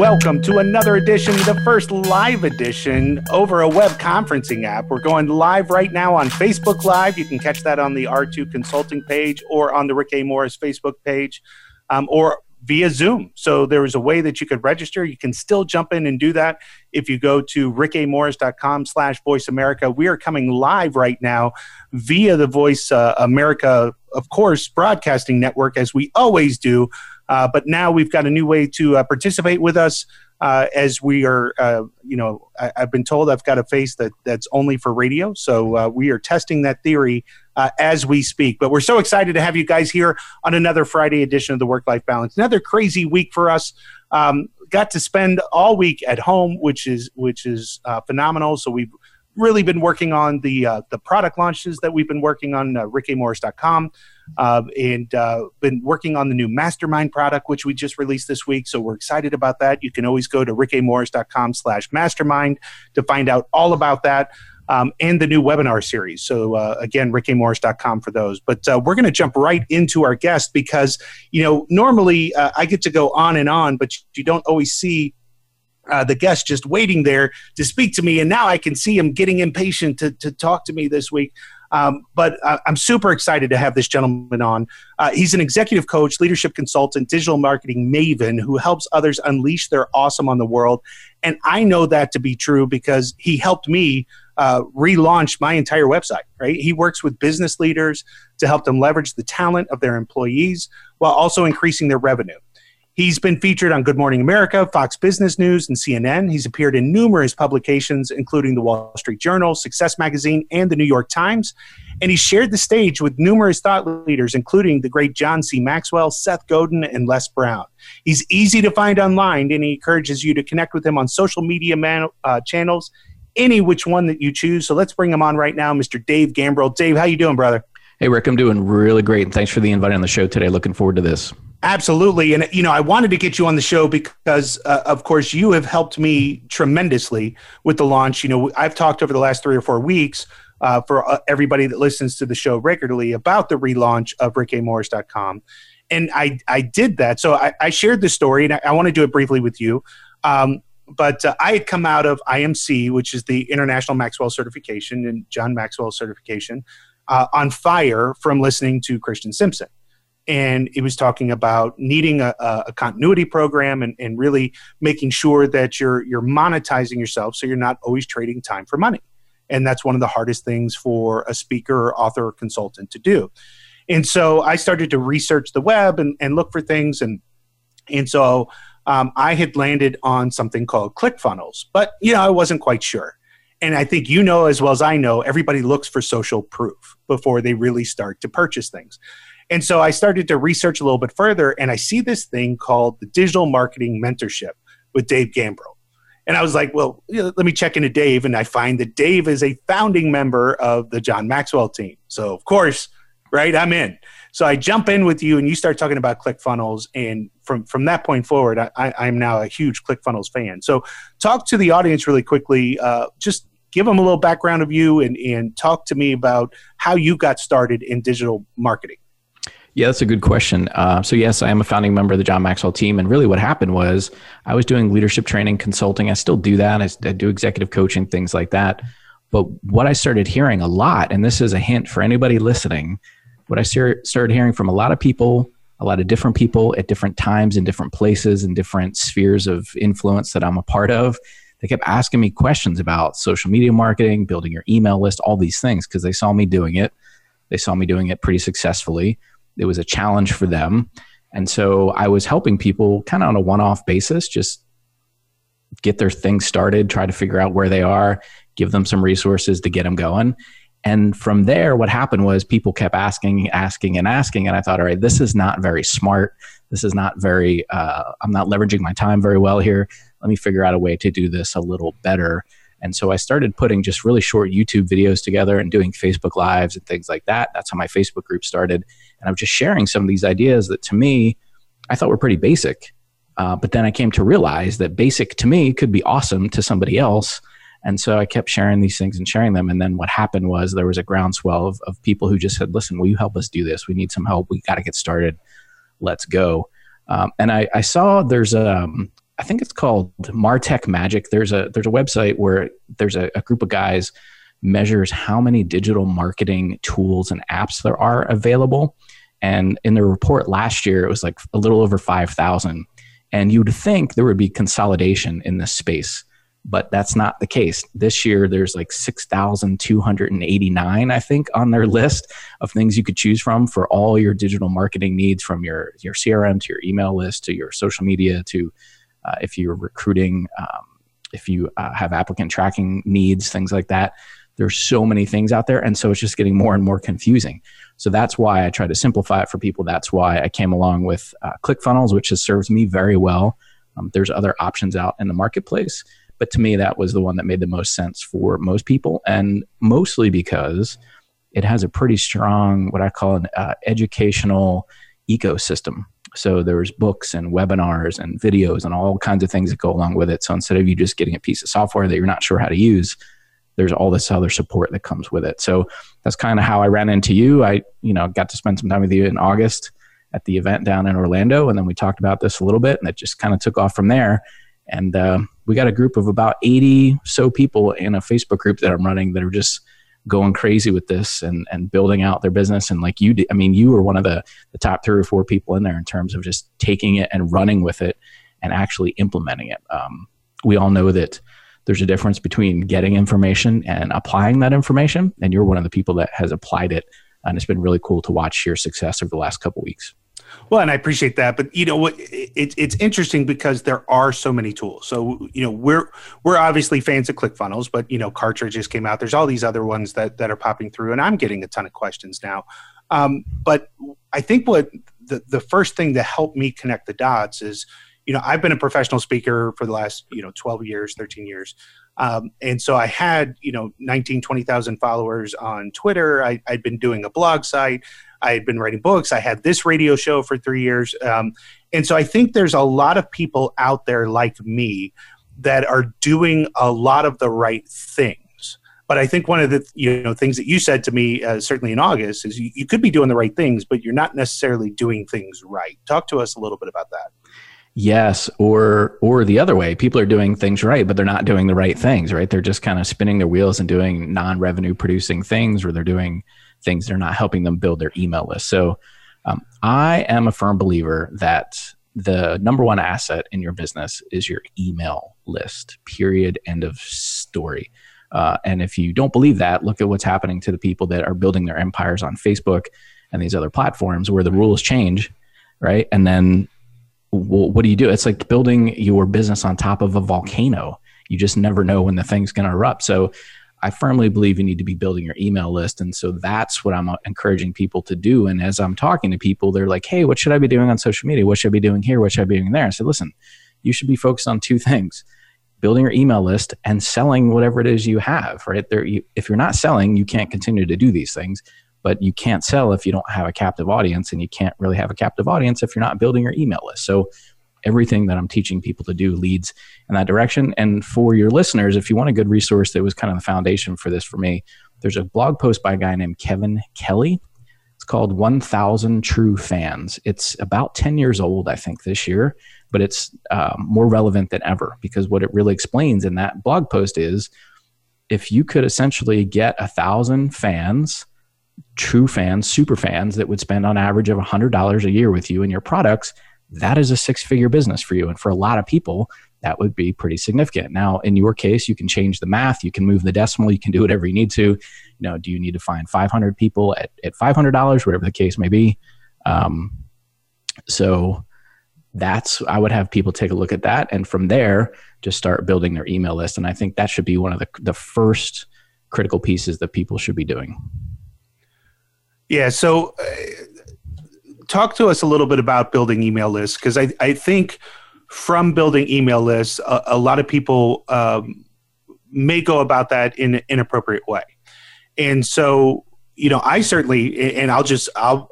welcome to another edition, the first live edition over a web conferencing app. We're going live right now on Facebook Live. You can catch that on the R2 Consulting page or on the Rick A. Morris Facebook page um, or via Zoom. So there is a way that you could register. You can still jump in and do that if you go to rickamorris.com slash voice America. We are coming live right now via the Voice uh, America, of course, broadcasting network, as we always do. Uh, but now we've got a new way to uh, participate with us uh, as we are, uh, you know, I, have been told I've got a face that that's only for radio. So uh, we are testing that theory uh, as we speak. But we're so excited to have you guys here on another Friday edition of the Work Life Balance. Another crazy week for us. Um, got to spend all week at home, which is which is phenomenal. So we've really been working on the uh, the product launches that we've been working on uh, rickamorris.com uh, and uh, been working on the new mastermind product which we just released this week so we're excited about that you can always go to rickamorris.com slash mastermind to find out all about that um, and the new webinar series. So uh, again, rickamorris.com for those. But uh, we're going to jump right into our guest because you know normally uh, I get to go on and on, but you don't always see uh, the guest just waiting there to speak to me. And now I can see him getting impatient to, to talk to me this week. Um, but uh, I'm super excited to have this gentleman on. Uh, he's an executive coach, leadership consultant, digital marketing maven who helps others unleash their awesome on the world. And I know that to be true because he helped me uh, relaunch my entire website, right? He works with business leaders to help them leverage the talent of their employees while also increasing their revenue. He's been featured on Good Morning America, Fox Business News, and CNN. He's appeared in numerous publications, including the Wall Street Journal, Success Magazine, and the New York Times. And he shared the stage with numerous thought leaders, including the great John C. Maxwell, Seth Godin, and Les Brown. He's easy to find online, and he encourages you to connect with him on social media man, uh, channels, any which one that you choose. So let's bring him on right now, Mr. Dave Gambrill. Dave, how you doing, brother? Hey, Rick, I'm doing really great, and thanks for the invite on the show today. Looking forward to this. Absolutely. And, you know, I wanted to get you on the show because, uh, of course, you have helped me tremendously with the launch. You know, I've talked over the last three or four weeks uh, for uh, everybody that listens to the show regularly about the relaunch of rickamorris.com. And I, I did that. So I, I shared the story, and I, I want to do it briefly with you. Um, but uh, I had come out of IMC, which is the International Maxwell Certification and John Maxwell Certification, uh, on fire from listening to Christian Simpson and it was talking about needing a, a continuity program and, and, really making sure that you're you're monetizing yourself so you're not always trading time for money. And that's one of the hardest things for a speaker or author or consultant to do. And so i started to research the web and, and look for things. And and so um, i had landed on something called clickfunnels but you know i wasn't quite sure. And I think you know as well as I know, everybody looks for social proof before they really start to purchase things. And so I started to research a little bit further, and I see this thing called the Digital Marketing Mentorship with Dave Gambrill. And I was like, well, let me check into Dave. And I find that Dave is a founding member of the John Maxwell team. So, of course, right, I'm in. So I jump in with you, and you start talking about ClickFunnels. And from, from that point forward, I, I'm now a huge ClickFunnels fan. So, talk to the audience really quickly. Uh, just give them a little background of you and, and talk to me about how you got started in digital marketing. Yeah, that's a good question. Uh, so, yes, I am a founding member of the John Maxwell team. And really, what happened was I was doing leadership training, consulting. I still do that. I, I do executive coaching, things like that. But what I started hearing a lot, and this is a hint for anybody listening, what I started hearing from a lot of people, a lot of different people at different times in different places and different spheres of influence that I'm a part of, they kept asking me questions about social media marketing, building your email list, all these things, because they saw me doing it. They saw me doing it pretty successfully it was a challenge for them. And so I was helping people kind of on a one off basis, just get their things started, try to figure out where they are, give them some resources to get them going. And from there, what happened was people kept asking, asking, and asking. And I thought, all right, this is not very smart. This is not very, uh, I'm not leveraging my time very well here. Let me figure out a way to do this a little better. And so I started putting just really short YouTube videos together and doing Facebook Lives and things like that. That's how my Facebook group started. And I was just sharing some of these ideas that to me, I thought were pretty basic. Uh, but then I came to realize that basic to me could be awesome to somebody else. And so I kept sharing these things and sharing them. And then what happened was there was a groundswell of, of people who just said, listen, will you help us do this? We need some help. We got to get started. Let's go. Um, and I, I, saw there's a, um, I think it's called Martech Magic. There's a, there's a website where there's a, a group of guys measures how many digital marketing tools and apps there are available. And in the report last year, it was like a little over 5,000. And you'd think there would be consolidation in this space but that's not the case. This year, there's like 6,289, I think, on their list of things you could choose from for all your digital marketing needs from your, your CRM to your email list to your social media to uh, if you're recruiting, um, if you uh, have applicant tracking needs, things like that. There's so many things out there. And so it's just getting more and more confusing. So that's why I try to simplify it for people. That's why I came along with uh, ClickFunnels, which has served me very well. Um, there's other options out in the marketplace but to me, that was the one that made the most sense for most people, and mostly because it has a pretty strong, what I call an uh, educational ecosystem. So there's books and webinars and videos and all kinds of things that go along with it. So instead of you just getting a piece of software that you're not sure how to use, there's all this other support that comes with it. So that's kind of how I ran into you. I, you know, got to spend some time with you in August at the event down in Orlando, and then we talked about this a little bit, and it just kind of took off from there. And uh, we got a group of about 80 so people in a Facebook group that I'm running that are just going crazy with this and, and building out their business. And like you did, I mean, you were one of the, the top three or four people in there in terms of just taking it and running with it and actually implementing it. Um, we all know that there's a difference between getting information and applying that information. And you're one of the people that has applied it. And it's been really cool to watch your success over the last couple weeks. Well, and I appreciate that, but you know what? It's it's interesting because there are so many tools. So you know we're we're obviously fans of ClickFunnels, but you know cartridges came out. There's all these other ones that that are popping through, and I'm getting a ton of questions now. Um, but I think what the the first thing to help me connect the dots is, you know, I've been a professional speaker for the last you know 12 years, 13 years. Um, and so I had, you know, 19, 20,000 followers on Twitter. I, I'd been doing a blog site. I had been writing books. I had this radio show for three years. Um, and so I think there's a lot of people out there like me that are doing a lot of the right things. But I think one of the you know things that you said to me, uh, certainly in August, is you, you could be doing the right things, but you're not necessarily doing things right. Talk to us a little bit about that. Yes, or or the other way, people are doing things right, but they're not doing the right things, right? They're just kind of spinning their wheels and doing non-revenue producing things, or they're doing things that are not helping them build their email list. So um, I am a firm believer that the number one asset in your business is your email list, period, end of story. Uh, and if you don't believe that, look at what's happening to the people that are building their empires on Facebook and these other platforms where the rules change, right? And then well, what do you do? It's like building your business on top of a volcano. You just never know when the thing's going to erupt. So I firmly believe you need to be building your email list. And so that's what I'm uh, encouraging people to do. And as I'm talking to people, they're like, hey, what should I be doing on social media? What should I be doing here? What should I be doing there? I said, listen, you should be focused on two things building your email list and selling whatever it is you have, right? There, you, if you're not selling, you can't continue to do these things. But you can't sell if you don't have a captive audience, and you can't really have a captive audience if you're not building your email list. So everything that I'm teaching people to do leads in that direction. And for your listeners, if you want a good resource that was kind of the foundation for this for me, there's a blog post by a guy named Kevin Kelly. It's called 1000 True Fans. It's about 10 years old, I think, this year, but it's um, more relevant than ever because what it really explains in that blog post is if you could essentially get a thousand fans, true fans, super fans that would spend on average of $100 a year with you and your products – that is a six figure business for you. And for a lot of people, that would be pretty significant. Now, in your case, you can change the math, you can move the decimal, you can do whatever you need to. You know, do you need to find 500 people at, at $500, whatever the case may be? Um, so that's, I would have people take a look at that. And from there, just start building their email list. And I think that should be one of the, the first critical pieces that people should be doing. Yeah. So, uh, talk to us a little bit about building email lists because I, I think from building email lists, a, a lot of people um, may go about that in an inappropriate way. And so, you know, I certainly, and I'll just, I'll,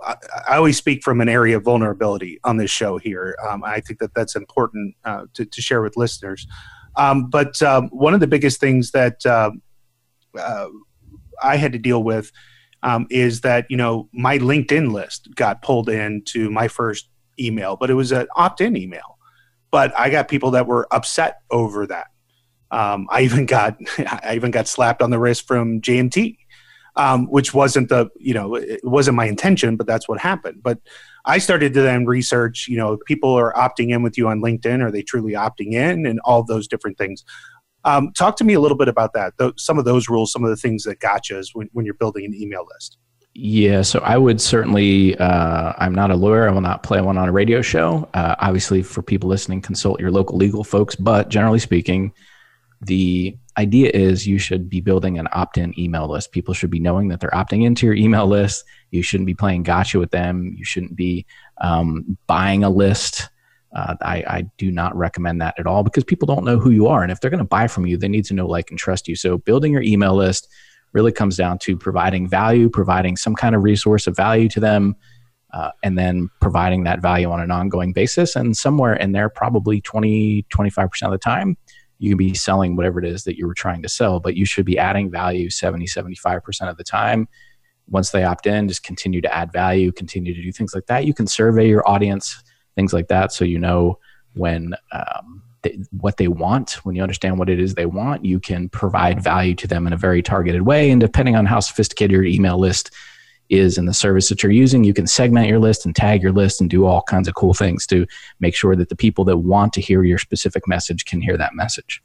I always speak from an area of vulnerability on this show here. Um, I think that that's important uh, to, to, share with listeners. Um, but um, one of the biggest things that uh, uh, I had to deal with um, is that, you know, my LinkedIn list got pulled into my first email, but it was an opt in email. But I got people that were upset over that. Um, I even got I even got slapped on the wrist from JMT, um, which wasn't the you know it wasn't my intention, but that's what happened. But I started to then research. You know, people are opting in with you on LinkedIn. Are they truly opting in, and all those different things. Um, talk to me a little bit about that. some of those rules, some of the things that gotchas when, when you're building an email list. Yeah, so I would certainly. Uh, I'm not a lawyer. I will not play one on a radio show. Uh, obviously, for people listening, consult your local legal folks. But generally speaking, the idea is you should be building an opt-in email list. People should be knowing that they're opting into your email list. You shouldn't be playing gotcha with them. You shouldn't be um, buying a list. Uh, I, I, do not recommend that at all because people don't know who you are. And if they're going to buy from you, they need to know, like, and trust you. So building your email list really comes down to providing value, providing some kind of resource of value to them, uh, and then providing that value on an ongoing basis. And somewhere in there, probably 20, 25% of the time, you can be selling whatever it is that you were trying to sell, but you should be adding value 70, 75% of the time. Once they opt in, just continue to add value, continue to do things like that. You can survey your audience, things like that, so you know when um, what they want. When you understand what it is they want, you can provide value to them in a very targeted way. And depending on how sophisticated your email list is in the service that you're using. You can segment your list and tag your list and do all kinds of cool things to make sure that the people that want to hear your specific message can hear that message.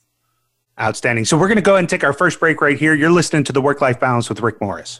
Outstanding. So we're going to go ahead and take our first break right here. You're listening to the Work Life Balance with Rick Morris.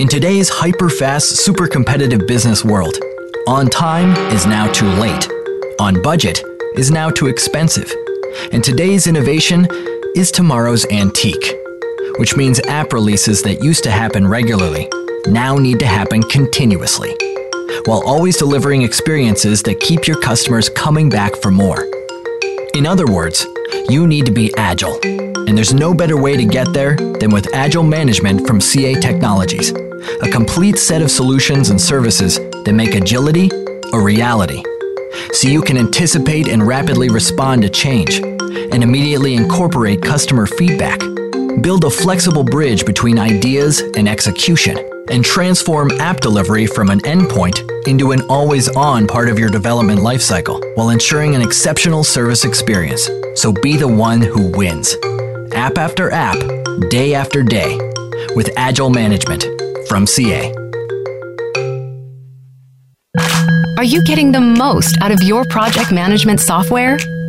In today's hyper fast, super competitive business world, on time is now too late, on budget is now too expensive, and today's innovation is tomorrow's antique. Which means app releases that used to happen regularly now need to happen continuously, while always delivering experiences that keep your customers coming back for more. In other words, you need to be agile. And there's no better way to get there than with Agile Management from CA Technologies, a complete set of solutions and services that make agility a reality. So you can anticipate and rapidly respond to change and immediately incorporate customer feedback. Build a flexible bridge between ideas and execution and transform app delivery from an endpoint into an always on part of your development lifecycle while ensuring an exceptional service experience. So be the one who wins. App after app, day after day, with Agile Management from CA. Are you getting the most out of your project management software?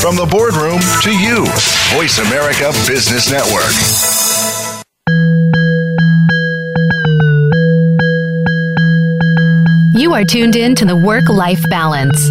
From the boardroom to you, Voice America Business Network. You are tuned in to the Work Life Balance.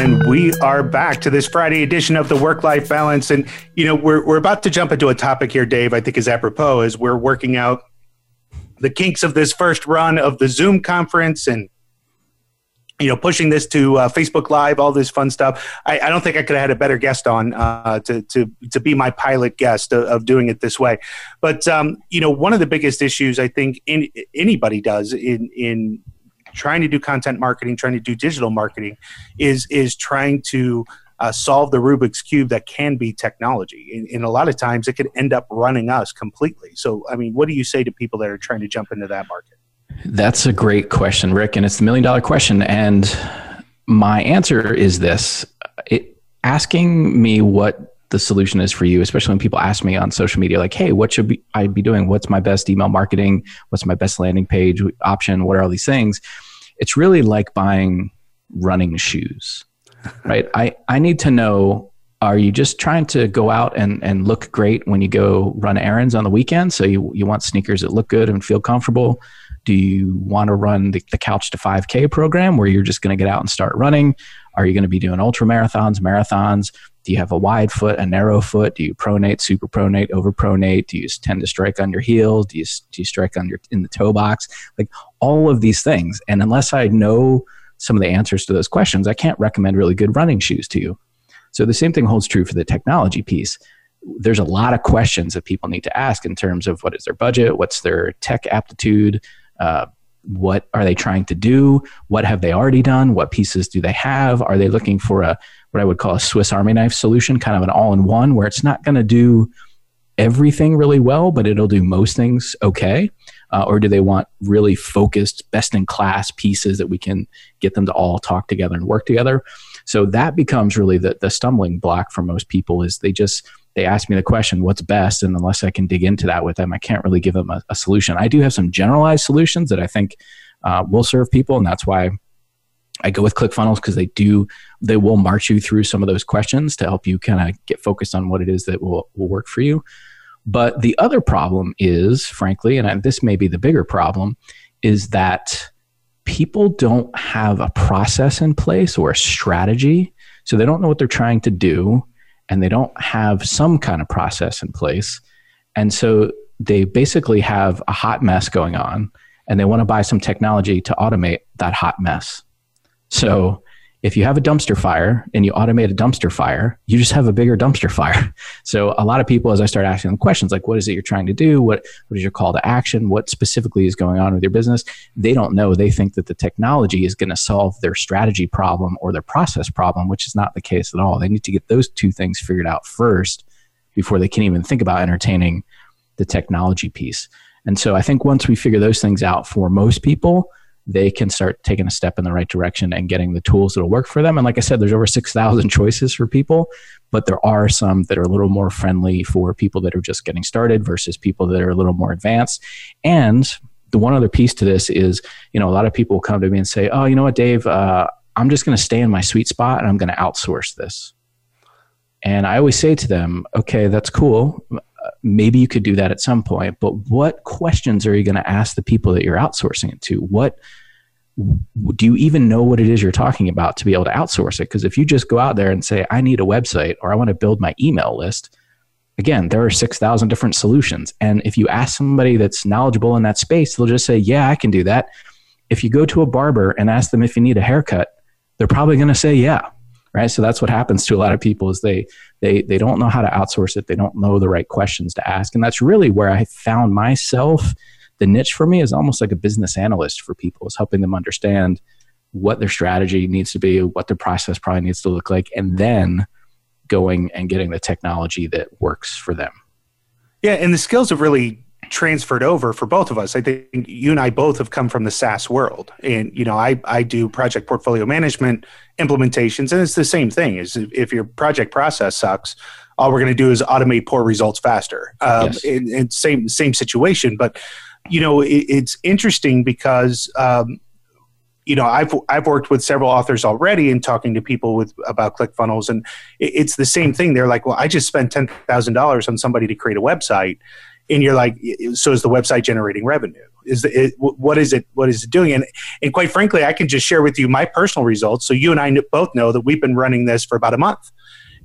And we are back to this Friday edition of the Work Life Balance. And, you know, we're, we're about to jump into a topic here, Dave, I think is apropos, as we're working out the kinks of this first run of the Zoom conference and you know, pushing this to uh, Facebook Live, all this fun stuff. I, I, don't think I could have had a better guest on uh, to, to, to be my pilot guest of, of doing it this way. But, um, you know, one of the biggest issues I think in, anybody does in, in trying to do content marketing, trying to do digital marketing, is is trying to uh, solve the Rubik's cube that can be technology. And, and, a lot of times, it could end up running us completely. So, I mean, what do you say to people that are trying to jump into that market? That's a great question, Rick, and it's the million dollar question. And my answer is this: it, asking me what the solution is for you, especially when people ask me on social media, like, hey, what should be, I be doing? What's my best email marketing? What's my best landing page option? What are all these things? It's really like buying running shoes, right? I, I need to know are you just trying to go out and, and look great when you go run errands on the weekend? So you, you want sneakers that look good and feel comfortable? Do you want to run the, the Couch to 5K program where you're just going to get out and start running? Are you going to be doing ultra marathons, marathons? Do you have a wide foot, a narrow foot? Do you pronate, super pronate, over pronate? Do you tend to strike on your heel? Do you, do you strike on your in the toe box? Like all of these things. And unless I know some of the answers to those questions, I can't recommend really good running shoes to you. So the same thing holds true for the technology piece. There's a lot of questions that people need to ask in terms of what is their budget, what's their tech aptitude, uh, what are they trying to do, what have they already done, what pieces do they have, are they looking for a what I would call a Swiss Army knife solution, kind of an all in one, where it's not going to do everything really well, but it'll do most things okay? Uh, or do they want really focused, best in class pieces that we can get them to all talk together and work together? So that becomes really the, the stumbling block for most people is they just they ask me the question, what's best? And unless I can dig into that with them, I can't really give them a, a solution. I do have some generalized solutions that I think uh, will serve people, and that's why I go with ClickFunnels because they do they will march you through some of those questions to help you kind of get focused on what it is that will will work for you. But the other problem is, frankly, and I, this may be the bigger problem, is that people don't have a process in place or a strategy. So they don't know what they're trying to do and they don't have some kind of process in place. And so they basically have a hot mess going on and they want to buy some technology to automate that hot mess. So if you have a dumpster fire and you automate a dumpster fire, you just have a bigger dumpster fire. So a lot of people, as I start asking them questions like, what is it you're trying to do? What, what is your call to action? What specifically is going on with your business? They don't know. They think that the technology is going to solve their strategy problem or their process problem, which is not the case at all. They need to get those two things figured out first before they can even think about entertaining the technology piece. And so I think once we figure those things out for most people, they can start taking a step in the right direction and getting the tools that'll work for them. And like I said, there's over 6,000 choices for people, but there are some that are a little more friendly for people that are just getting started versus people that are a little more advanced. And the one other piece to this is, you know, a lot of people come to me and say, oh, you know what, Dave, uh, I'm just going to stay in my sweet spot and I'm going to outsource this. And I always say to them, okay, that's cool maybe you could do that at some point but what questions are you going to ask the people that you're outsourcing it to? What do you even know what it is you're talking about to be able to outsource it? Because if you just go out there and say i need a website or i want to build my email list again there are 6000 different solutions. And if you ask somebody that's knowledgeable in that space they'll just say yeah i can do that. If you go to a barber and ask them if you need a haircut they're probably going to say yeah right? So that's what happens to a lot of people is they they they don't know how to outsource it. They don't know the right questions to ask. And that's really where i found myself. The niche for me is almost like a business analyst for people is helping them understand what their strategy needs to be what their process probably needs to look like and then going and getting the technology that works for them. Yeah and the skills have really transferred over for both of us. I think you and I both have come from the SaaS world, and you know, I I do project portfolio management implementations, and it's the same thing. Is if your project process sucks, all we're going to do is automate poor results faster. Um, yes. and, and, same same situation, but you know, it, it's interesting because. Um, you know, I've I've worked with several authors already and talking to people with about ClickFunnels, and it, it's the same thing. They're like, "Well, I just spent ten thousand dollars on somebody to create a website," and you're like, so is the website generating revenue? is it, what is it what is it doing? And and quite frankly i can just share with you my personal results so you and i both know that we've been running this for about a month.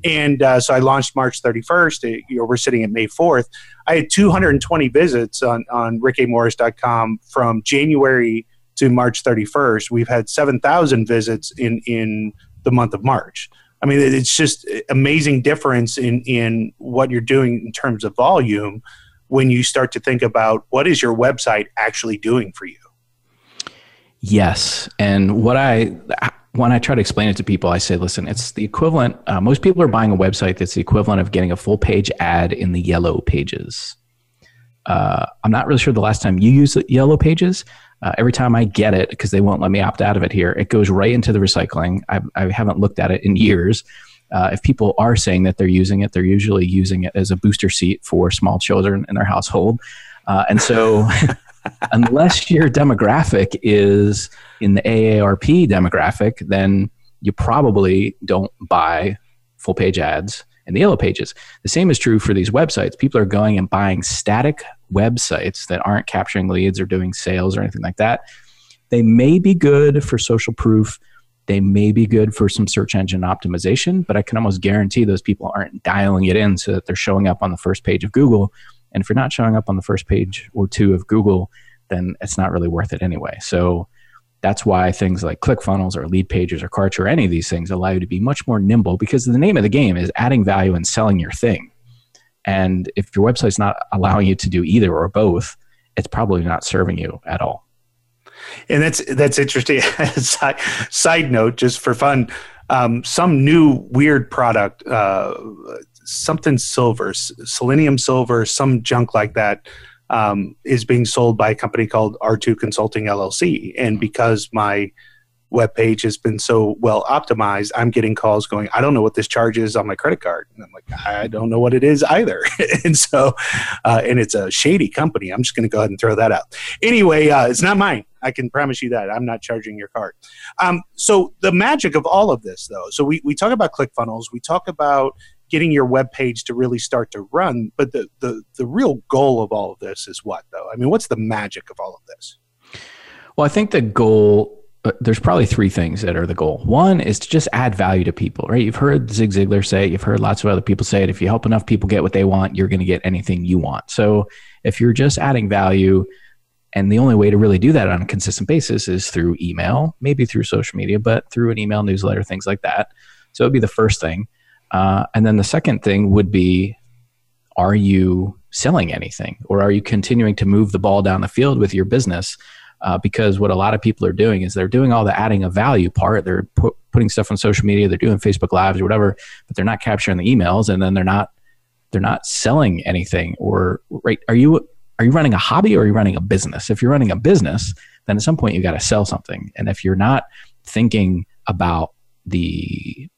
And uh, so i launched march 31st uh, you know, we're sitting at may 4th i had 220 visits on on rickamorris.com from january to march 31st we've had 7000 visits in in the month of march. I mean, it's just amazing difference in in what you're doing in terms of volume when you start to think about what is your website actually doing for you. Yes, and what I when I try to explain it to people, I say, listen, it's the equivalent. Uh, most people are buying a website that's the equivalent of getting a full page ad in the yellow pages. Uh, I'm not really sure the last time you used yellow pages. Uh, every time I get it, because they won't let me opt out of it here, it goes right into the recycling. I, I haven't looked at it in years. Uh, if people are saying that they're using it, they're usually using it as a booster seat for small children in their household. Uh, and so, unless your demographic is in the AARP demographic, then you probably don't buy full page ads in the yellow pages. The same is true for these websites. People are going and buying static websites that aren't capturing leads or doing sales or anything like that. They may be good for social proof. They may be good for some search engine optimization, but I can almost guarantee those people aren't dialing it in so that they're showing up on the first page of Google. And if you're not showing up on the first page or two of Google, then it's not really worth it anyway. So that's why things like ClickFunnels or lead pages or Kartra or any of these things allow you to be much more nimble because the name of the game is adding value and selling your thing. And if your website's not allowing you to do either or both, it's probably not serving you at all. And that's that's interesting. side, side note, just for fun, um, some new weird product, uh, something silver, selenium silver, some junk like that, um, is being sold by a company called R2 Consulting LLC. And because my web page has been so well optimized, I'm getting calls going, I don't know what this charge is on my credit card. And I'm like, I don't know what it is either. and so, uh, and it's a shady company. I'm just going to go ahead and throw that out. Anyway, uh, it's not mine. I can promise you that. I'm not charging your card. Um, so the magic of all of this, though, so we, we talk about ClickFunnels, we talk about getting your web page to really start to run, but the, the, the real goal of all of this is what, though? I mean, what's the magic of all of this? Well, I think the goal there's probably three things that are the goal. One is to just add value to people, right? You've heard Zig Ziglar say it, you've heard lots of other people say it. If you help enough people get what they want, you're going to get anything you want. So if you're just adding value, and the only way to really do that on a consistent basis is through email, maybe through social media, but through an email newsletter, things like that. So it would be the first thing. Uh, and then the second thing would be are you selling anything or are you continuing to move the ball down the field with your business? Uh, because what a lot of people are doing is they're doing all the adding a value part. They're pu- putting stuff on social media, they're doing Facebook Lives or whatever, but they're not capturing the emails, and then they're not they're not selling anything. Or right? Are you are you running a hobby or are you running a business? If you're running a business, then at some point you got to sell something. And if you're not thinking about the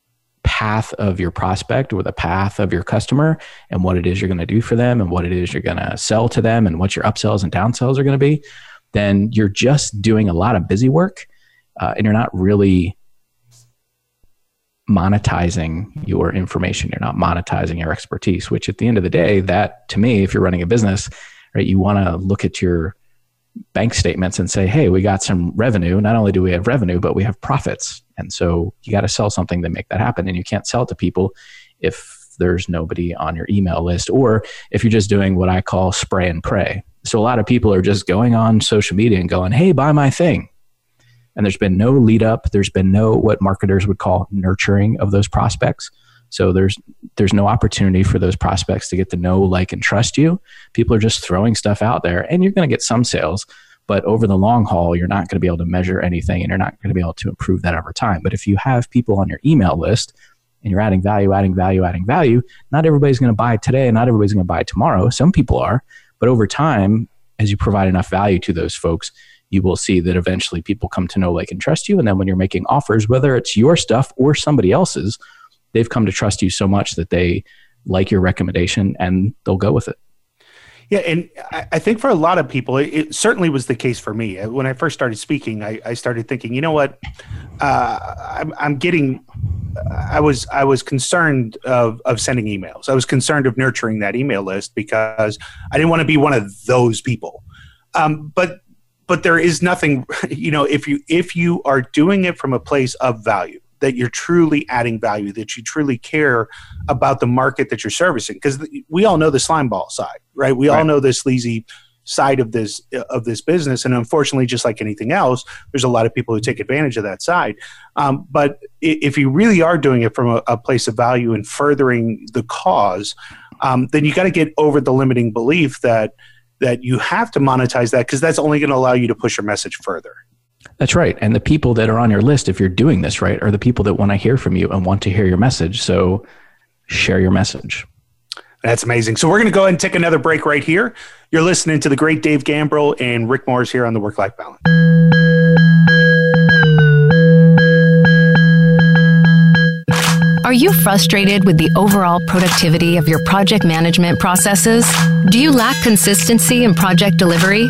path of your prospect or the path of your customer and what it is you're going to do for them and what it is you're going to sell to them and what your upsells and downsells are going to be, then you're just doing a lot of busy work uh, and you're not really monetizing your information. You're not monetizing your expertise which at the end of the day that to me if you're running a business right you want to look at your bank statements and say hey we got some revenue. Not only do we have revenue but we have profits. And so you got to sell something to make that happen and you can't sell to people if there's nobody on your email list or if you're just doing what i call spray and pray so a lot of people are just going on social media and going, hey, buy my thing. And there's been no lead up. There's been no what marketers would call nurturing of those prospects. So there's there's no opportunity for those prospects to get to know, like, and trust you. People are just throwing stuff out there, and you're going to get some sales, but over the long haul, you're not going to be able to measure anything, and you're not going to be able to improve that over time. But if you have people on your email list and you're adding value, adding value, adding value, not everybody's going to buy today, and not everybody's going to buy tomorrow. Some people are, but over time, as you provide enough value to those folks, you will see that eventually people come to know, like, and trust you. And then when you're making offers, whether it's your stuff or somebody else's, they've come to trust you so much that they like your recommendation and they'll go with it. Yeah, and I think for a lot of people, it certainly was the case for me. When I first started speaking, I, I started thinking, you know what, uh, I'm, I'm, getting. I was I was concerned of of sending emails. I was concerned of nurturing that email list because I didn't want to be one of those people. Um, but but there is nothing, you know, if you if you are doing it from a place of value, that you're truly adding value, that you truly care about the market that you're servicing, because we all know the slime ball side, right? We right. all know the sleazy side of this of this business and unfortunately just like anything else there's a lot of people who take advantage of that side um, but if you really are doing it from a, a place of value and furthering the cause um, then you got to get over the limiting belief that that you have to monetize that because that's only going to allow you to push your message further that's right and the people that are on your list if you're doing this right are the people that want to hear from you and want to hear your message so share your message that's amazing. So we're going to go ahead and take another break right here. You're listening to the great Dave Gambrill and Rick Morris here on the Work Life Balance. Are you frustrated with the overall productivity of your project management processes? Do you lack consistency in project delivery?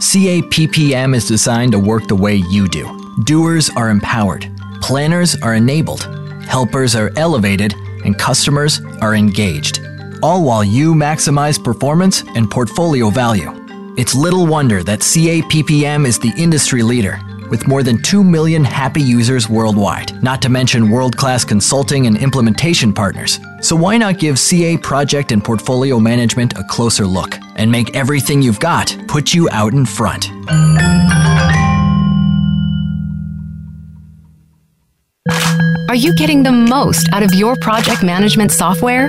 CAPPM is designed to work the way you do. Doers are empowered, planners are enabled, helpers are elevated, and customers are engaged. All while you maximize performance and portfolio value. It's little wonder that CAPPM is the industry leader with more than 2 million happy users worldwide, not to mention world class consulting and implementation partners. So, why not give CA project and portfolio management a closer look and make everything you've got put you out in front? Are you getting the most out of your project management software?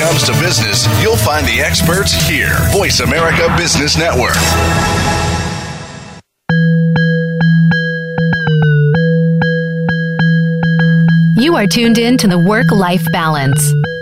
Comes to business, you'll find the experts here. Voice America Business Network. You are tuned in to the Work Life Balance.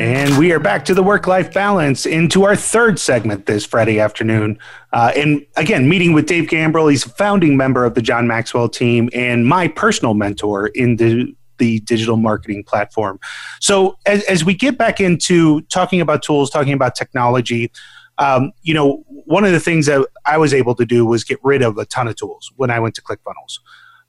And we are back to the work life balance into our third segment this Friday afternoon. Uh, and again, meeting with Dave Gambrill. He's a founding member of the John Maxwell team and my personal mentor in the, the digital marketing platform. So, as, as we get back into talking about tools, talking about technology, um, you know, one of the things that I was able to do was get rid of a ton of tools when I went to ClickFunnels.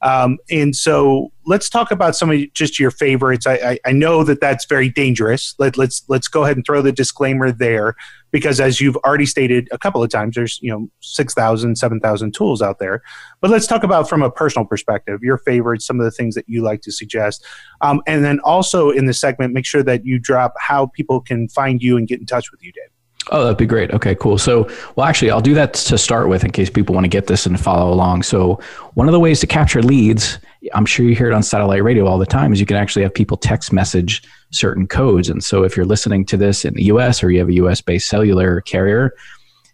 Um, and so let's talk about some of just your favorites. I, I, I know that that's very dangerous. Let, let's let's go ahead and throw the disclaimer there because as you've already stated a couple of times, there's you know 6,000, 7,000 tools out there. But let's talk about from a personal perspective, your favorites, some of the things that you like to suggest, um, and then also in the segment, make sure that you drop how people can find you and get in touch with you, Dave. Oh, that'd be great. Okay, cool. So, well, actually, I'll do that to start with in case people want to get this and follow along. So, one of the ways to capture leads, I'm sure you hear it on satellite radio all the time, is you can actually have people text message certain codes. And so, if you're listening to this in the US or you have a US based cellular carrier,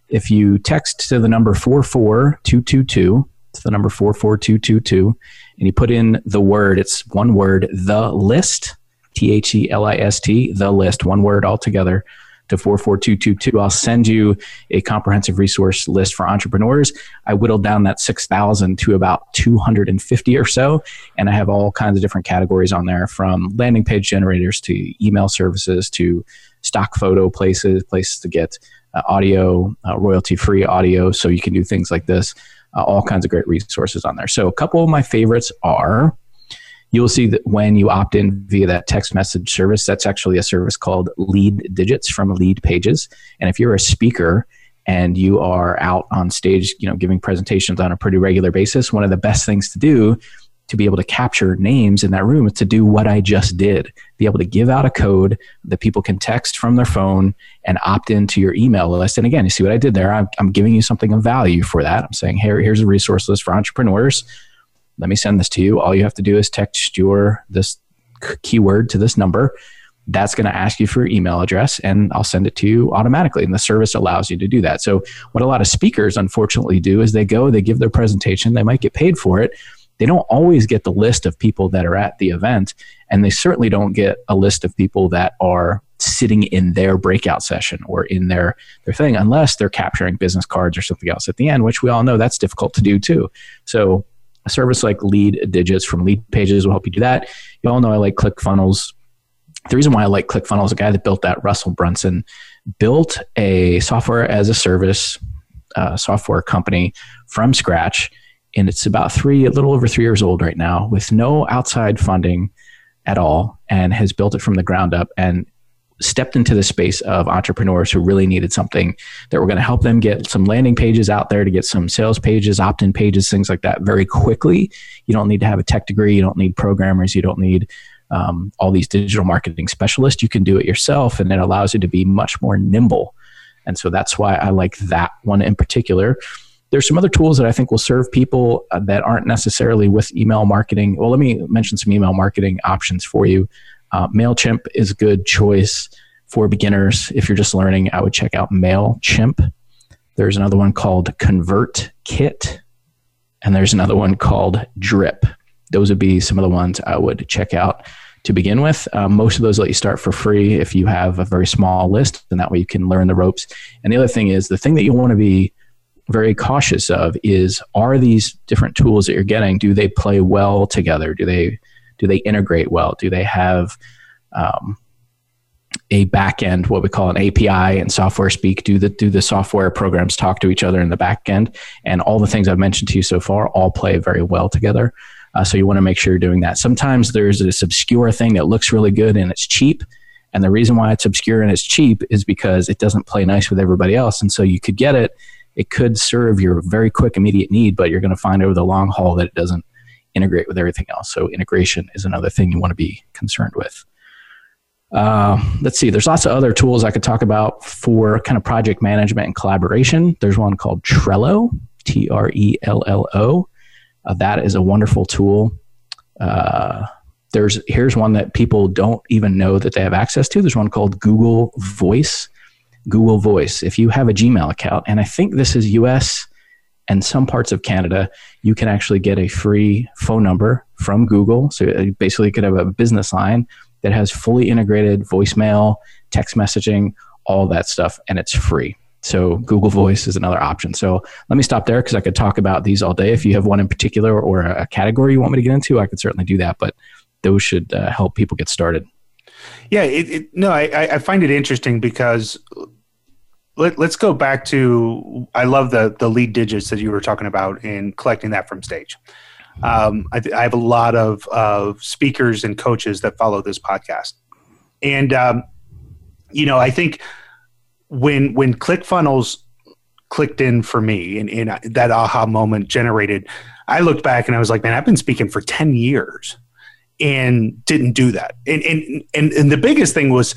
if you text to the number 44222, It's the number 44222. And you put in the word, it's one word, the list, T H E L I S T, the list, one word altogether to 44222. I'll send you a comprehensive resource list for entrepreneurs. I whittled down that 6,000 to about 250 or so. And I have all kinds of different categories on there from landing page generators to email services to stock photo places, places to get uh, audio, uh, royalty free audio. So you can do things like this. Uh, all kinds of great resources on there. So a couple of my favorites are you'll see that when you opt in via that text message service, that's actually a service called Lead Digits from Lead Pages. And if you're a speaker and you are out on stage, you know, giving presentations on a pretty regular basis, one of the best things to do to be able to capture names in that room is to do what I just did. Be able to give out a code that people can text from their phone and opt into your email list. And again, you see what I did there? I'm, I'm giving you something of value for that. I'm saying, here, here's a resource list for entrepreneurs let me send this to you. All you have to do is text your this keyword to this number. That's going to ask you for your email address, and I'll send it to you automatically. And the service allows you to do that. So, what a lot of speakers unfortunately do is they go, they give their presentation, they might get paid for it. They don't always get the list of people that are at the event, and they certainly don't get a list of people that are sitting in their breakout session or in their their thing unless they're capturing business cards or something else at the end which we all know that's difficult to do too so a service like Lead Digits from Lead Pages will help you do that. You all know I like ClickFunnels. The reason why I like ClickFunnels, a guy that built that, Russell Brunson, built a software as a service uh, software company from scratch. And it's about three, a little over three years old right now, with no outside funding at all, and has built it from the ground up. And stepped into the space of entrepreneurs who really needed something that were going to help them get some landing pages out there to get some sales pages, opt in pages, things like that very quickly. You don't need to have a tech degree, you don't need programmers, you don't need um, all these digital marketing specialists. You can do it yourself, and it allows you to be much more nimble. And so that's why I like that one in particular. There's some other tools that I think will serve people uh, that aren't necessarily with email marketing. Well, let me mention some email marketing options for you. Uh, MailChimp is a good choice for beginners. If you're just learning, I would check out MailChimp. There's another one called ConvertKit, and there's another one called Drip. Those would be some of the ones I would check out to begin with. Um, most of those let you start for free if you have a very small list, and that way you can learn the ropes. And the other thing is the thing that you want to be very cautious of is are these different tools that you're getting do they play well together do they do they integrate well? Do they have um, a backend, what we call an API and software speak? Do the do the software programs talk to each other in the backend? And all the things I've mentioned to you so far all play very well together. Uh, so you want to make sure you're doing that. Sometimes there's this obscure thing that looks really good and it's cheap. And the reason why it's obscure and it's cheap is because it doesn't play nice with everybody else. And so you could get it. It could serve your very quick, immediate need, but you're going to find over the long haul that it doesn't integrate with everything else. So integration is another thing you want to be concerned with. Uh, let's see, there's lots of other tools I could talk about for kind of project management and collaboration. There's one called Trello, T R E L L O. Uh, that is a wonderful tool. Uh, there's here's one that people don't even know that they have access to. There's one called Google Voice. Google Voice. If you have a Gmail account, and I think this is US and some parts of Canada, you can actually get a free phone number from Google. So uh, basically, you could have a business line that has fully integrated voicemail, text messaging, all that stuff, and it's free. So Google Voice is another option. So let me stop there because I could talk about these all day. If you have one in particular or a category you want me to get into, I could certainly do that. But those should uh, help people get started. Yeah, it, it, no, I, I find it interesting because let, us go back to I love the the lead digits that you were talking about in collecting that from stage. Um, I, I, have a lot of of speakers and coaches that follow this podcast, and um, you know I think when when ClickFunnels clicked in for me and, and that aha moment generated, I looked back and I was like, man, I've been speaking for ten years and didn't do that. And and and, and the biggest thing was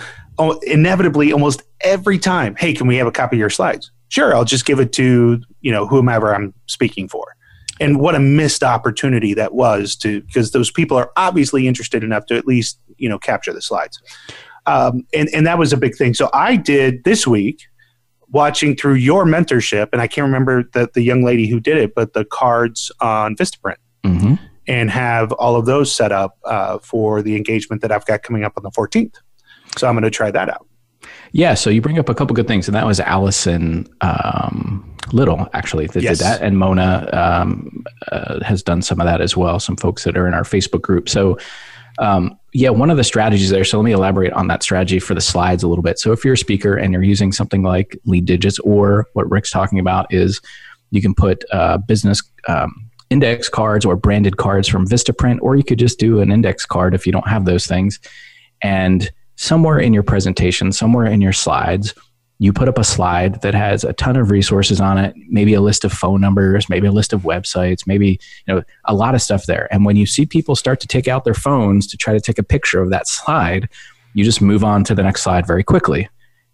inevitably almost every time, hey, can we have a copy of your slides? Sure, I'll just give it to you know whomever I'm speaking for. And what a missed opportunity that was to because those people are obviously interested enough to at least you know capture the slides. Um, and and that was a big thing. So I did this week watching through your mentorship, and I can't remember the, the young lady who did it, but the cards on Vistaprint. Mm-hmm. And have all of those set up uh, for the engagement that I've got coming up on the 14th. So I'm going to try that out. Yeah, so you bring up a couple good things, and that was Allison um, Little actually that Yes. did that, and Mona um, uh, has done some of that as well. Some folks that are in our Facebook group. So, um, yeah, one of the strategies there. So let me elaborate on that strategy for the slides a little bit. So if you're a speaker and you're using something like Lead Digits, or what Rick's talking about is you can put uh, business. Um, index cards or branded cards from Vistaprint, or you could just do an index card if you don't have those things. And somewhere in your presentation, somewhere in your slides, you put up a slide that has a ton of resources on it, maybe a list of phone numbers, maybe a list of websites, maybe you know a lot of stuff there. And when you see people start to take out their phones to try to take a picture of that slide, you just move on to the next slide very quickly.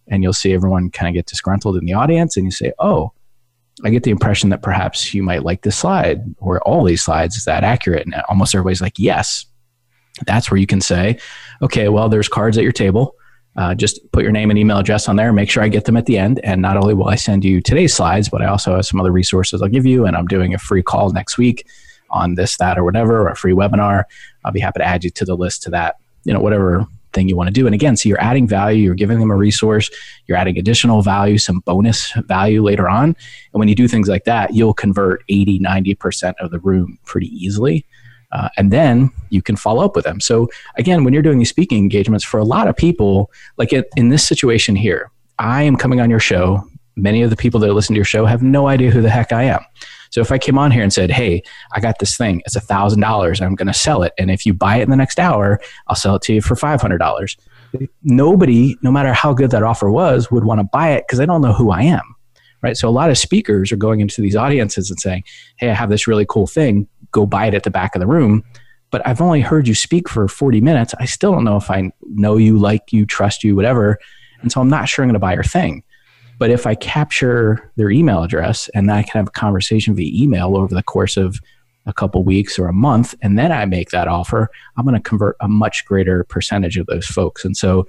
And you'll see everyone kind of get disgruntled in the audience and you say, "Oh, I get the impression that perhaps you might like this slide or all these slides. Is that accurate? And almost everybody's like, yes. That's where you can say, okay, well, there's cards at your table. Uh, just put your name and email address on there. Make sure I get them at the end. And not only will I send you today's slides, but I also have some other resources I'll give you. And I'm doing a free call next week on this, that, or whatever, or a free webinar. I'll be happy to add you to the list to that, you know, whatever thing you want to do. And again, so you're adding value, you're giving them a resource, you're adding additional value, some bonus value later on. And when you do things like that, you'll convert 80, 90% of the room pretty easily. Uh, and then you can follow up with them. So again, when you're doing these speaking engagements, for a lot of people, like in, in this situation here, I am coming on your show. Many of the people that listen to your show have no idea who the heck I am. So if I came on here and said, "Hey, I got this thing. It's a thousand dollars. I'm going to sell it, and if you buy it in the next hour, I'll sell it to you for five hundred dollars." Nobody, no matter how good that offer was, would want to buy it because they don't know who I am, right? So a lot of speakers are going into these audiences and saying, "Hey, I have this really cool thing. Go buy it at the back of the room." But I've only heard you speak for 40 minutes. I still don't know if I know you, like you, trust you, whatever. And so I'm not sure I'm going to buy your thing. But if I capture their email address and I can have a conversation via email over the course of a couple weeks or a month, and then I make that offer, I'm going to convert a much greater percentage of those folks. And so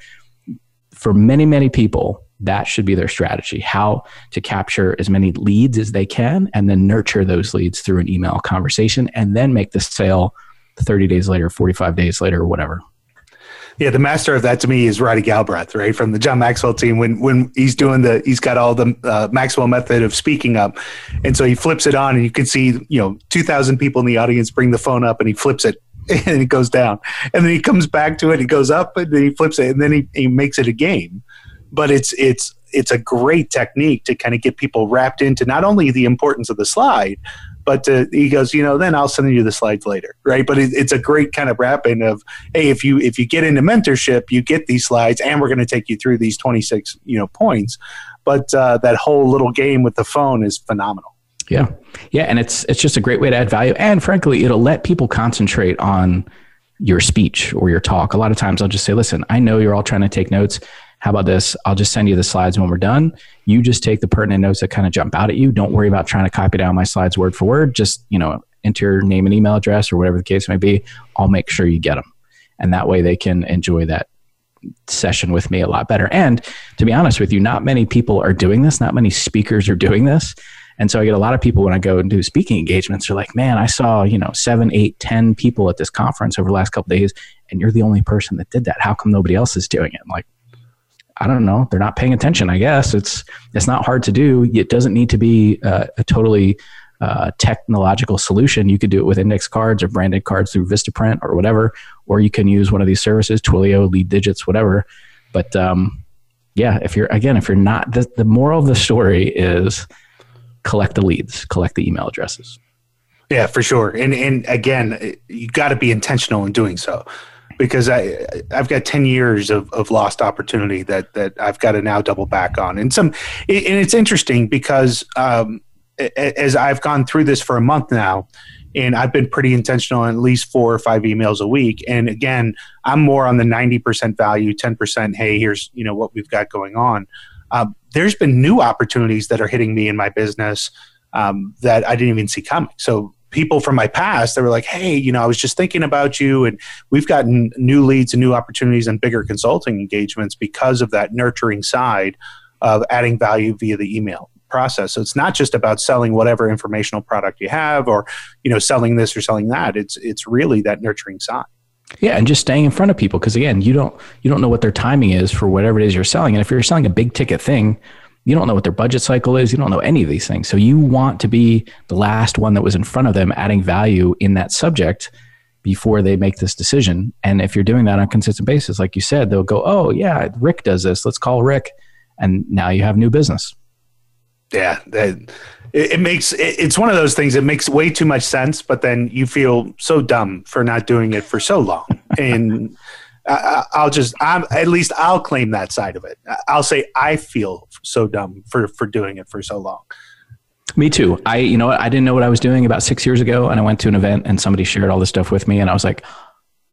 for many, many people, that should be their strategy how to capture as many leads as they can and then nurture those leads through an email conversation and then make the sale 30 days later, 45 days later, or whatever. Yeah, the master of that to me is Roddy Galbraith, right from the John Maxwell team. When when he's doing the, he's got all the uh, Maxwell method of speaking up, and so he flips it on, and you can see you know two thousand people in the audience bring the phone up, and he flips it, and it goes down, and then he comes back to it, it goes up, and then he flips it, and then he, he makes it a game. But it's it's it's a great technique to kind of get people wrapped into not only the importance of the slide, but uh, he goes, you know, then I'll send you the slides later, right? But it, it's a great kind of wrapping of, hey, if you if you get into mentorship, you get these slides, and we're going to take you through these twenty six, you know, points. But uh, that whole little game with the phone is phenomenal. Yeah, yeah, and it's it's just a great way to add value, and frankly, it'll let people concentrate on your speech or your talk. A lot of times, I'll just say, "Listen, I know you're all trying to take notes. How about this? I'll just send you the slides when we're done. You just take the pertinent notes that kind of jump out at you. Don't worry about trying to copy down my slides word for word. Just you know, enter your name and email address or whatever the case may be. I'll make sure you get them, and that way they can enjoy that session with me a lot better. And to be honest with you, not many people are doing this. Not many speakers are doing this. And so I get a lot of people when I go and do speaking engagements, they're like, man, I saw, you know, seven, eight, ten people at this conference over the last couple days, and you're the only person that did that. How come nobody else is doing it? I'm like, I don't know. They're not paying attention. I guess it's it's not hard to do. It doesn't need to be uh, a totally uh, technological solution. You could do it with index cards or branded cards through Vistaprint or whatever, or you can use one of these services, Twilio, Lead Digits, whatever. But um, yeah, if you're again, if you're not, the, the moral of the story is collect the leads, collect the email addresses. Yeah, for sure. And and again, you got to be intentional in doing so because I I've got 10 years of, of lost opportunity that that I've got to now double back on. And some and it's interesting because um, as I've gone through this for a month now and I've been pretty intentional on at least four or five emails a week. And again, I'm more on the 90% value, 10%, hey, here's, you know, what we've got going on. Um, there's been new opportunities that are hitting me in my business um, that I didn't even see coming. So people from my past they were like hey you know i was just thinking about you and we've gotten new leads and new opportunities and bigger consulting engagements because of that nurturing side of adding value via the email process. So it's not just about selling whatever informational product you have or, you know, selling this or selling that. It's it's really that nurturing side. Yeah, and just staying in front of people because again, you don't you don't know what their timing is for whatever it is you're selling. And if you're selling a big ticket thing, you don't know what their budget cycle is. You don't know any of these things. So you want to be the last one that was in front of them, adding value in that subject before they make this decision. And if you're doing that on a consistent basis, like you said, they'll go, "Oh yeah, Rick does this. Let's call Rick," and now you have new business. Yeah, that, it, it, makes it, it's one of those things. It makes way too much sense, but then you feel so dumb for not doing it for so long. and I, will just, I'm, at least I'll claim that side of it. I'll say I feel so dumb for for doing it for so long. Me too. I, you know, I didn't know what I was doing about six years ago, and I went to an event, and somebody shared all this stuff with me, and I was like,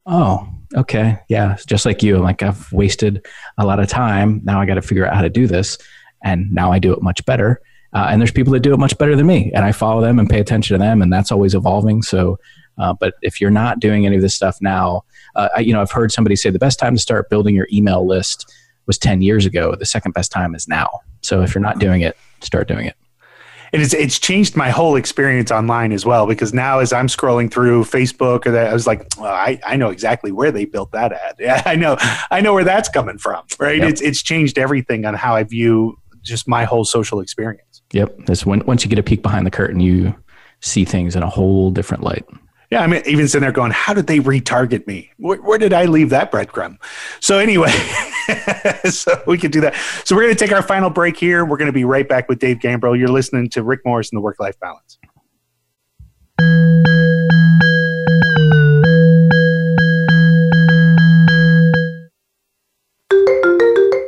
"Oh, okay, yeah." Just like you, I'm like I've wasted a lot of time. Now I got to figure out how to do this, and now I do it much better. Uh, and there's people that do it much better than me, and I follow them and pay attention to them, and that's always evolving. So, uh, but if you're not doing any of this stuff now, uh, I, you know, I've heard somebody say the best time to start building your email list was 10 years ago. The second best time is now. So if you're not doing it, start doing it. And it's, it's changed my whole experience online as well because now as I'm scrolling through Facebook or that I was like, well, I, I know exactly where they built that ad. Yeah, I know I know where that's coming from. Right. Yep. It's it's changed everything on how I view just my whole social experience. Yep. That's when once you get a peek behind the curtain, you see things in a whole different light. Yeah, I'm even sitting there going, how did they retarget me? Where, where did I leave that breadcrumb? So anyway, so we can do that. So we're going to take our final break here. We're going to be right back with Dave Gambrill. You're listening to Rick Morris and the Work Life Balance.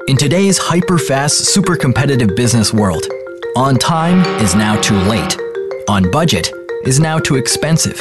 In today's hyper fast, super competitive business world, on time is now too late. On budget is now too expensive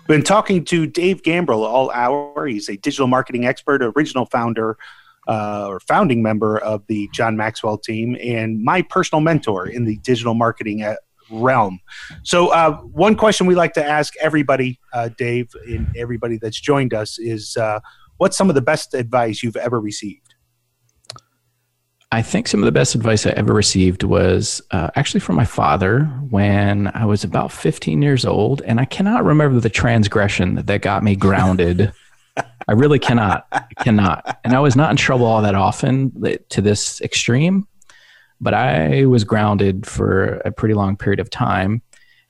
Been talking to Dave Gambrill all hour. He's a digital marketing expert, original founder uh, or founding member of the John Maxwell team and my personal mentor in the digital marketing uh, realm. So, uh, one question we like to ask everybody, uh, Dave, and everybody that's joined us is uh, what's some of the best advice you've ever received? I think some of the best advice I ever received was uh, actually from my father when I was about 15 years old. And I cannot remember the transgression that got me grounded. I really cannot. Cannot. And I was not in trouble all that often to this extreme, but I was grounded for a pretty long period of time.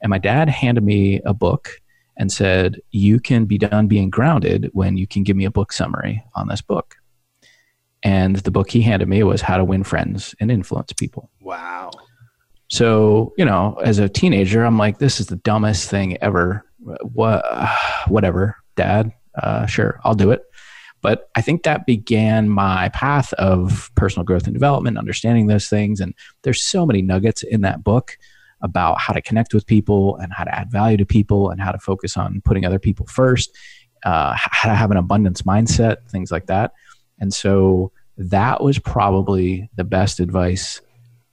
And my dad handed me a book and said, You can be done being grounded when you can give me a book summary on this book. And the book he handed me was How to Win Friends and Influence People. Wow. So, you know, as a teenager, I'm like, this is the dumbest thing ever. What, whatever, dad, uh, sure, I'll do it. But I think that began my path of personal growth and development, understanding those things. And there's so many nuggets in that book about how to connect with people and how to add value to people and how to focus on putting other people first, uh, how to have an abundance mindset, things like that. And so that was probably the best advice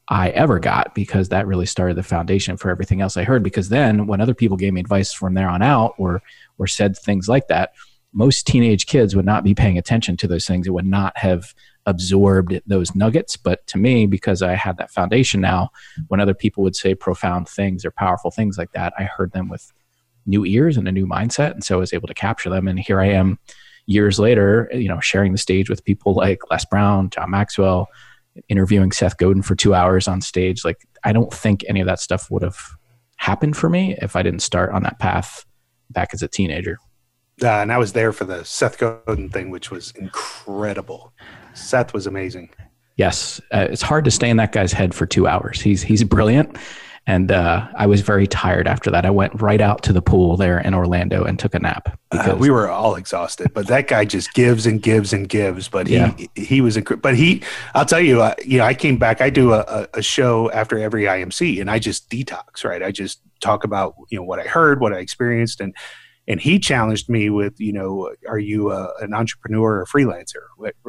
I ever got because that really started the foundation for everything else I heard. Because then when other people gave me advice from there on out or or said things like that, most teenage kids would not be paying attention to those things. It would not have absorbed those nuggets. But to me, because I had that foundation now, when other people would say profound things or powerful things like that, I heard them with new ears and a new mindset. And so I was able to capture them. And here I am years later, you know, sharing the stage with people like Les Brown, John Maxwell, interviewing Seth Godin for two hours on stage. Like, I don't think any of that stuff would have happened for me if I didn't start on that path back as a teenager. Uh, and I was there for the Seth Godin thing, which was incredible. Seth was amazing. Yes, uh, it's hard to stay in that guy's head for two hours. He's he's brilliant, and uh, I was very tired after that. I went right out to the pool there in Orlando and took a nap. Uh, because uh, we were all exhausted, but that guy just gives and gives and gives. But he yeah. he was incredible. But he, I'll tell you, uh, you know, I came back. I do a, a show after every IMC, and I just detox. Right, I just talk about you know what I heard, what I experienced, and and he challenged me with you know are you a, an entrepreneur or a freelancer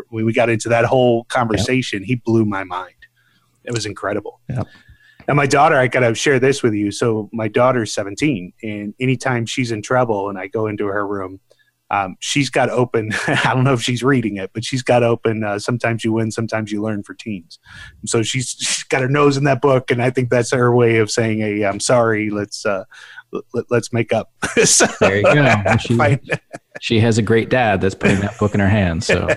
when we got into that whole conversation he blew my mind it was incredible yep. And my daughter, I gotta share this with you. So my daughter's 17, and anytime she's in trouble and I go into her room, um, she's got open. I don't know if she's reading it, but she's got open. Uh, sometimes you win, sometimes you learn for teens. And so she's, she's got her nose in that book, and I think that's her way of saying, "Hey, I'm sorry. Let's uh, let, us make up." so, there you go. She, she, has a great dad that's putting that book in her hands. So,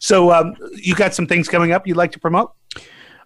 so um, you got some things coming up you'd like to promote?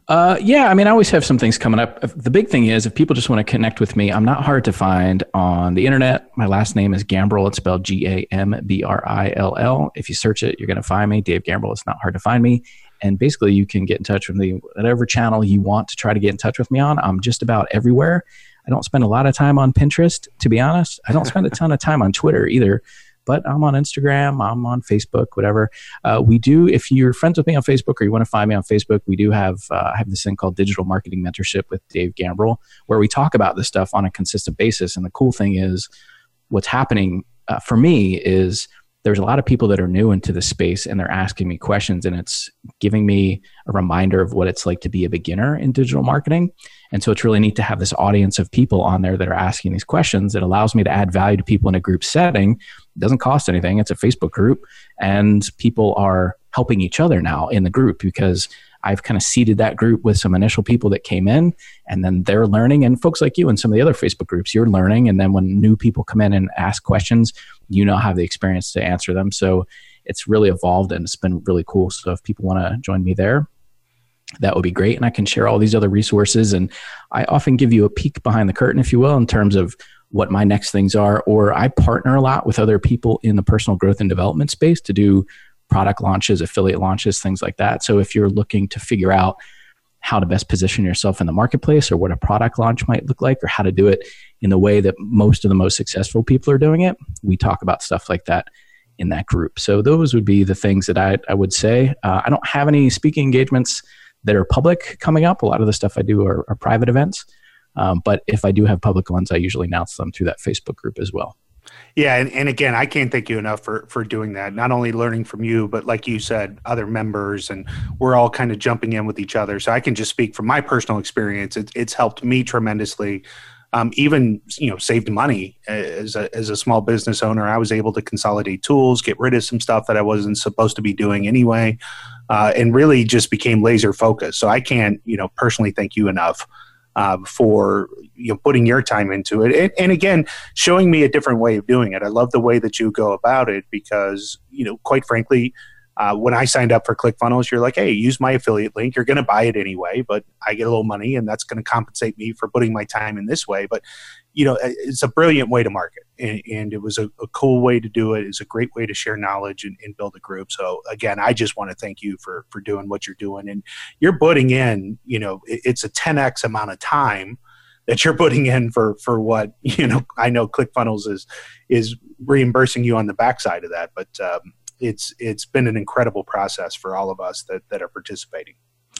Uh, yeah, I mean, I always have some things coming up. The big thing is, if people just want to connect with me, I'm not hard to find on the internet. My last name is Gambrill. It's spelled G A M B R I L L. If you search it, you're going to find me, Dave Gambrill. It's not hard to find me. And basically, you can get in touch with me, whatever channel you want to try to get in touch with me on. I'm just about everywhere. I don't spend a lot of time on Pinterest, to be honest. I don't spend a ton of time on Twitter either but I'm on Instagram, I'm on Facebook, whatever. Uh, we do, if you're friends with me on Facebook or you want to find me on Facebook, we do have uh, have this thing called Digital Marketing Mentorship with Dave Gambrill, where we talk about this stuff on a consistent basis. And the cool thing is, what's happening uh, for me is there's a lot of people that are new into the space and they're asking me questions and it's giving me a reminder of what it's like to be a beginner in digital marketing. And so it's really neat to have this audience of people on there that are asking these questions. It allows me to add value to people in a group setting. It doesn't cost anything. It's a facebook group and people are helping each other now in the group because I've kind of seeded that group with some initial people that came in and then they're learning and folks like you and some of the other Facebook groups, you're learning. And then when new people come in and ask questions, you now have the experience to answer them. So it's really evolved and it's been really cool. So if people want to join me there, that would be great. And I can share all these other resources. And I often give you a peek behind the curtain, if you will, in terms of what my next things are. Or I partner a lot with other people in the personal growth and development space to do product launches, affiliate launches, things like that. So if you're looking to figure out how to best position yourself in the marketplace or what a product launch might look like or how to do it in the way that most of the most successful people are doing it, we talk about stuff like that in that group. So those would be the things that I, I would say. Uh, I don't have any speaking engagements that are public coming up. A lot of the stuff I do are, are private events. Um, but if I do have public ones, I usually announce them through that Facebook group as well. Yeah, and, and again, I can't thank you enough for for doing that. Not only learning from you, but like you said, other members, and we're all kind of jumping in with each other. So I can just speak from my personal experience. It, it's helped me tremendously. Um, even you know, saved money as a as a small business owner. I was able to consolidate tools, get rid of some stuff that I wasn't supposed to be doing anyway, uh, and really just became laser focused. So I can't you know personally thank you enough uh, for you know putting your time into it and, and, again showing me a different way of doing it i love the way that you go about it because you know quite frankly uh, when I signed up for ClickFunnels, you're like, hey, use my affiliate link. You're going to buy it anyway, but I get a little money, and that's going to compensate me for putting my time in this way. But you know, it's a brilliant way to market, and, and it was a, a, cool way to do it. It's a great way to share knowledge and, and build a group. So again, I just want to thank you for for doing what you're doing, and you're putting in. You know, it, it's a 10x amount of time that you're putting in for for what you know. I know ClickFunnels is is reimbursing you on the backside of that, but um, it's it's been an incredible process for all of us that that are participating.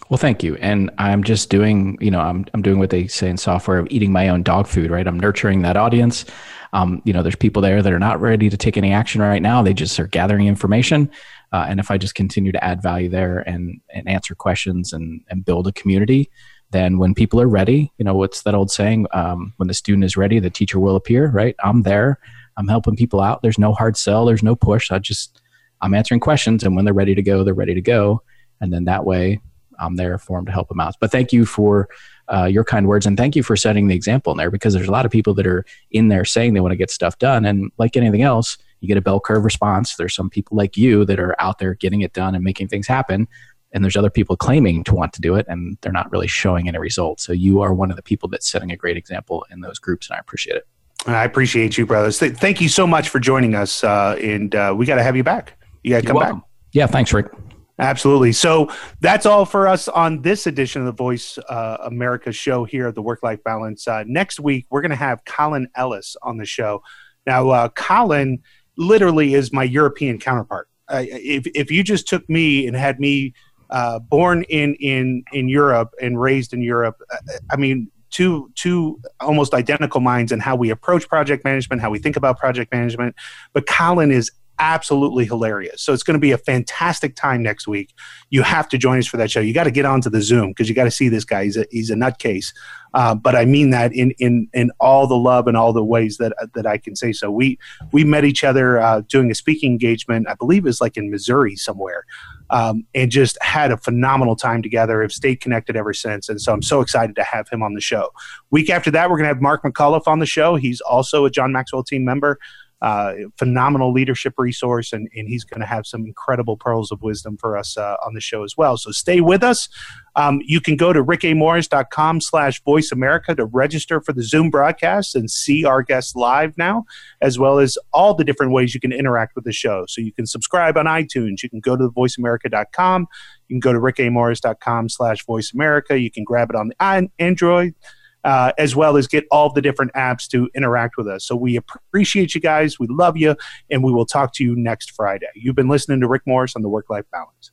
Well, thank you. And I'm just doing, you know, I'm I'm doing what they say in software of eating my own dog food, right? I'm nurturing that audience. Um, you know, there's people there that are not ready to take any action right now. They just are gathering information. Uh, and if I just continue to add value there and and answer questions and and build a community, then when people are ready, you know, what's that old saying? Um, when the student is ready, the teacher will appear, right? I'm there. I'm helping people out. There's no hard sell. There's no push. I just I'm answering questions, and when they're ready to go, they're ready to go. And then that way, I'm there for them to help them out. But thank you for uh, your kind words, and thank you for setting the example in there because there's a lot of people that are in there saying they want to get stuff done, and like anything else, you get a bell curve response. There's some people like you that are out there getting it done and making things happen. And there's other people claiming to want to do it, and they're not really showing any results. So you are one of the people that's setting a great example in those groups, and I appreciate it. I appreciate you, brothers. Th- thank you so much for joining us, uh, and uh, we got to have you back. You got to come welcome. back. Yeah, thanks, Rick. Absolutely. So that's all for us on this edition of the Voice uh, America show here at the Work Life Balance. Uh, next week, we're going to have Colin Ellis on the show. Now, uh, Colin literally is my European counterpart. if, if you just took me and had me uh, born in, in, in Europe and raised in Europe, uh, I mean, two two almost identical minds in how we approach project management, how we think about project management. But Colin is absolutely hilarious. So it's going to be a fantastic time next week. You have to join us for that show. You got to get onto the Zoom because you got to see this guy. He's a, he's a nutcase. Uh, but I mean that in, in, in all the love and all the ways that, that I can say so. We, we met each other uh, doing a speaking engagement, I believe it was like in Missouri somewhere. Um, and just had a phenomenal time together. Have stayed connected ever since, and so I'm so excited to have him on the show. Week after that, we're going to have Mark McCullough on the show. He's also a John Maxwell team member uh, phenomenal leadership resource, and, and he's going to have some incredible pearls of wisdom for us uh, on the show as well. So stay with us. Um, you can go to rickamorris.com slash voice America to register for the Zoom broadcast and see our guests live now, as well as all the different ways you can interact with the show. So you can subscribe on iTunes. You can go to voiceamerica.com. You can go to rickamorris.com slash voice America. You can grab it on the Android uh, as well as get all the different apps to interact with us. So we appreciate you guys. We love you, and we will talk to you next Friday. You've been listening to Rick Morris on the Work Life Balance.